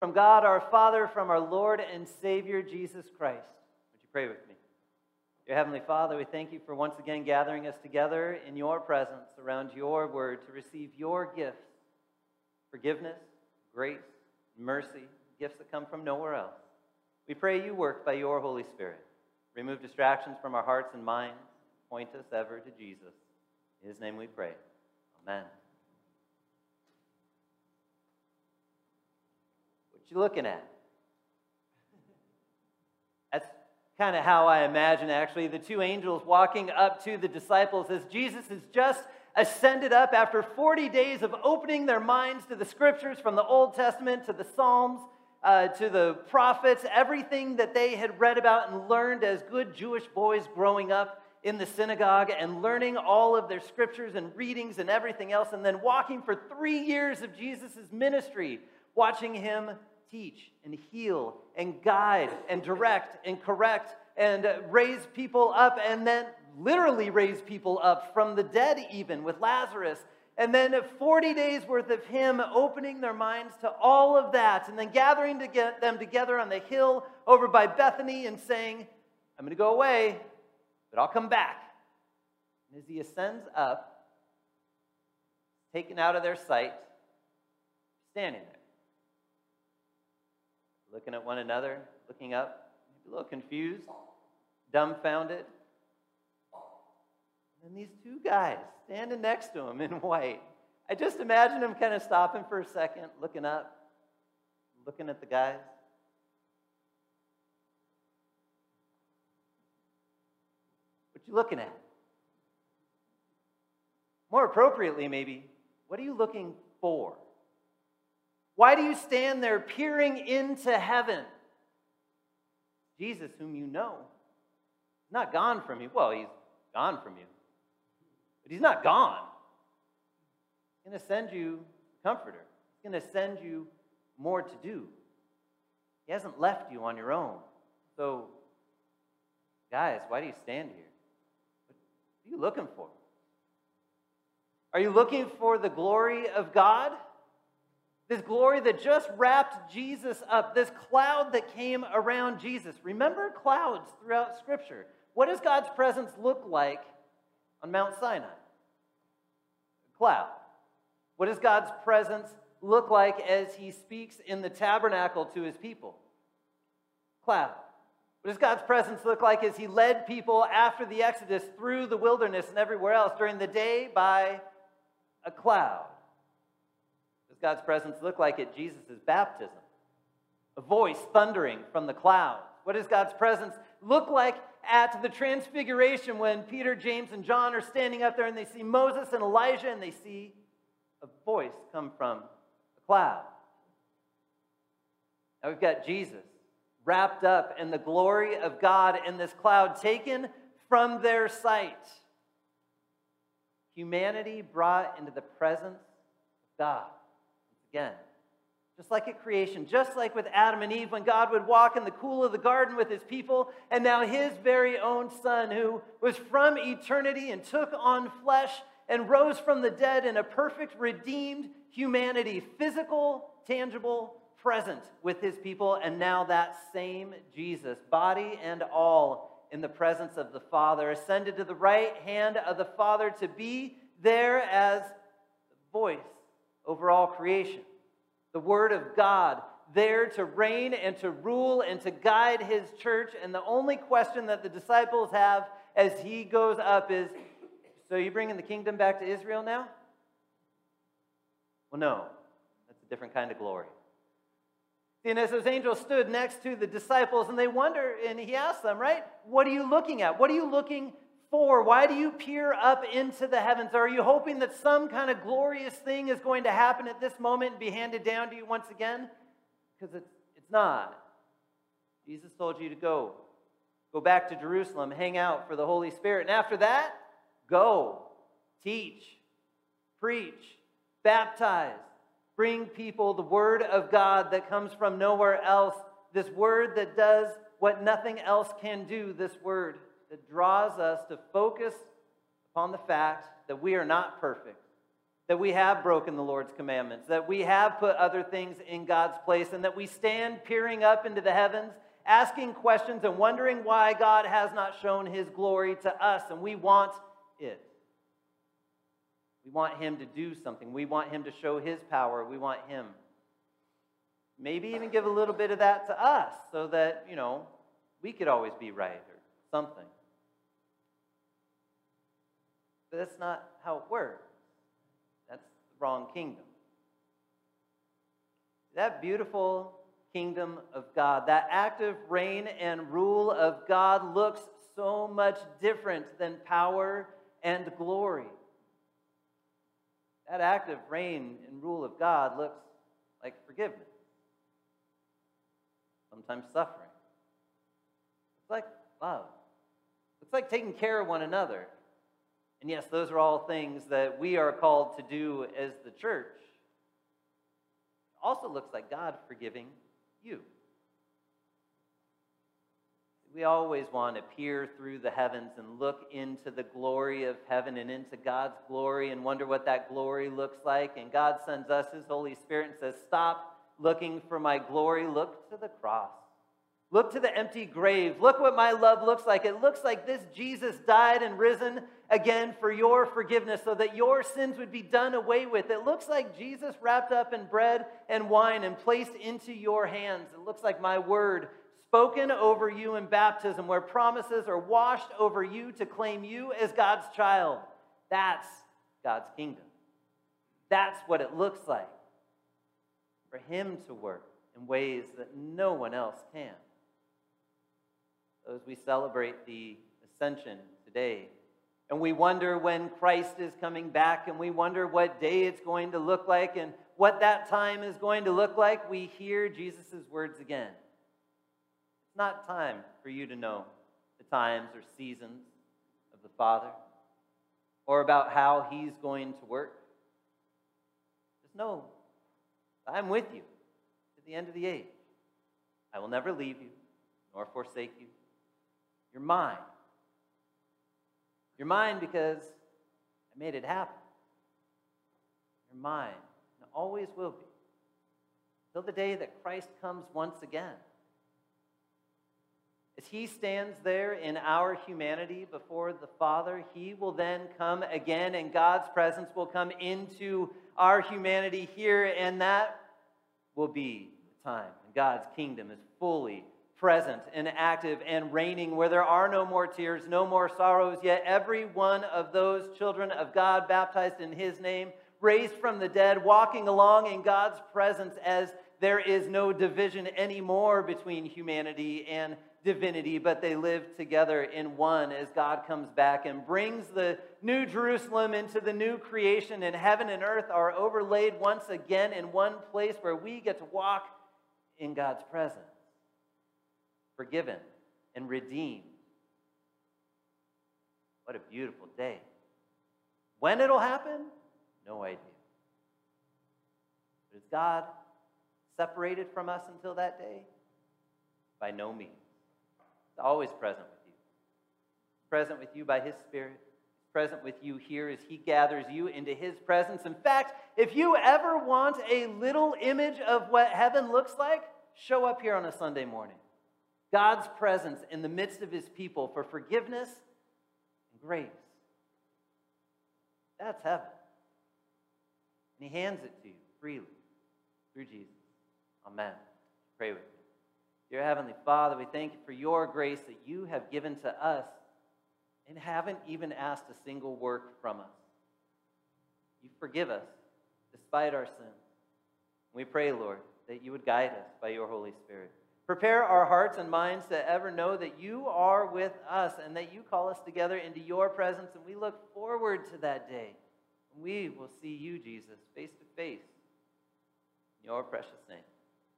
From God our Father, from our Lord and Savior Jesus Christ. Would you pray with me? Dear Heavenly Father, we thank you for once again gathering us together in your presence around your word to receive your gifts forgiveness, grace, mercy, gifts that come from nowhere else. We pray you work by your Holy Spirit. Remove distractions from our hearts and minds. Point us ever to Jesus. In his name we pray. Amen. You looking at? That's kind of how I imagine actually the two angels walking up to the disciples as Jesus has just ascended up after 40 days of opening their minds to the scriptures from the Old Testament to the Psalms uh, to the prophets, everything that they had read about and learned as good Jewish boys growing up in the synagogue and learning all of their scriptures and readings and everything else, and then walking for three years of Jesus' ministry, watching him teach and heal and guide and direct and correct and uh, raise people up and then literally raise people up from the dead, even with Lazarus and then 40 days worth of him opening their minds to all of that, and then gathering to get them together on the hill over by Bethany and saying, I'm going to go away, but I'll come back. And as he ascends up, taken out of their sight, standing there, looking at one another, looking up, a little confused, dumbfounded. And these two guys standing next to him in white. I just imagine him kind of stopping for a second, looking up, looking at the guys. What you looking at? More appropriately, maybe, what are you looking for? Why do you stand there peering into heaven? Jesus, whom you know, not gone from you. Well, he's gone from you. But he's not gone. He's going to send you comforter. He's going to send you more to do. He hasn't left you on your own. So, guys, why do you stand here? What are you looking for? Are you looking for the glory of God? This glory that just wrapped Jesus up, this cloud that came around Jesus. Remember clouds throughout Scripture. What does God's presence look like on Mount Sinai? cloud. What does God's presence look like as he speaks in the tabernacle to his people? Cloud. What does God's presence look like as he led people after the Exodus through the wilderness and everywhere else during the day by a cloud? God's presence look like at Jesus' baptism? A voice thundering from the clouds. What does God's presence look like at the transfiguration when Peter, James, and John are standing up there and they see Moses and Elijah and they see a voice come from a cloud. Now we've got Jesus wrapped up in the glory of God in this cloud taken from their sight. Humanity brought into the presence of God. Again, just like at creation, just like with Adam and Eve when God would walk in the cool of the garden with his people, and now his very own son, who was from eternity and took on flesh and rose from the dead in a perfect, redeemed humanity, physical, tangible, present with his people, and now that same Jesus, body and all, in the presence of the Father, ascended to the right hand of the Father to be there as the voice over all creation the Word of God, there to reign and to rule and to guide His church. And the only question that the disciples have as He goes up is So you bringing the kingdom back to Israel now? Well, no. That's a different kind of glory. And as those angels stood next to the disciples, and they wonder, and he asked them, right? What are you looking at? What are you looking for? Why do you peer up into the heavens? Are you hoping that some kind of glorious thing is going to happen at this moment and be handed down to you once again? Because it's, it's not. Jesus told you to go. Go back to Jerusalem, hang out for the Holy Spirit. And after that, go, teach, preach, baptize, bring people the word of God that comes from nowhere else. This word that does what nothing else can do, this word that draws us to focus upon the fact that we are not perfect, that we have broken the Lord's commandments, that we have put other things in God's place, and that we stand peering up into the heavens, asking questions and wondering why God has not shown his glory to us, and we want it. We want him to do something. We want him to show his power. We want him. Maybe even give a little bit of that to us so that, you know, we could always be right or something. But that's not how it works. That's the wrong kingdom. That beautiful kingdom of God, that active reign and rule of God looks so much different than power and glory. That active reign and rule of God looks like forgiveness, sometimes suffering. It's like love. It's like taking care of one another. And yes, those are all things that we are called to do as the church. It also looks like God forgiving you. We always want to peer through the heavens and look into the glory of heaven and into God's glory and wonder what that glory looks like. And God sends us His Holy Spirit and says, Stop looking for my glory, look to the cross. Look to the empty grave. Look what my love looks like. It looks like this Jesus died and risen again for your forgiveness so that your sins would be done away with. It looks like Jesus wrapped up in bread and wine and placed into your hands. It looks like my word spoken over you in baptism, where promises are washed over you to claim you as God's child. That's God's kingdom. That's what it looks like for Him to work in ways that no one else can. So as we celebrate the ascension today, and we wonder when Christ is coming back, and we wonder what day it's going to look like, and what that time is going to look like, we hear Jesus' words again. It's not time for you to know the times or seasons of the Father or about how He's going to work. Just know I'm with you to the end of the age. I will never leave you nor forsake you. You're mine. You're mine because I made it happen. You're mine and always will be Till the day that Christ comes once again. As he stands there in our humanity before the Father, he will then come again, and God's presence will come into our humanity here, and that will be the time when God's kingdom is fully present and active and reigning, where there are no more tears, no more sorrows, yet every one of those children of God baptized in his name, raised from the dead, walking along in God's presence as there is no division anymore between humanity and divinity, but they live together in one as God comes back and brings the new Jerusalem into the new creation, and heaven and earth are overlaid once again in one place where we get to walk in God's presence forgiven, and redeemed. What a beautiful day. When it'll happen, no idea. But is God separated from us until that day? By no means. He's always present with you. Present with you by His Spirit. present with you here as He gathers you into His presence. In fact, if you ever want a little image of what heaven looks like, show up here on a Sunday morning. God's presence in the midst of his people for forgiveness and grace. That's heaven. And he hands it to you freely through Jesus. Amen. Pray with me. Dear Heavenly Father, we thank you for your grace that you have given to us and haven't even asked a single work from us. You forgive us despite our sins. We pray, Lord, that you would guide us by your Holy Spirit. Prepare our hearts and minds to ever know that you are with us and that you call us together into your presence, and we look forward to that day. We will see you, Jesus, face to face. In your precious name.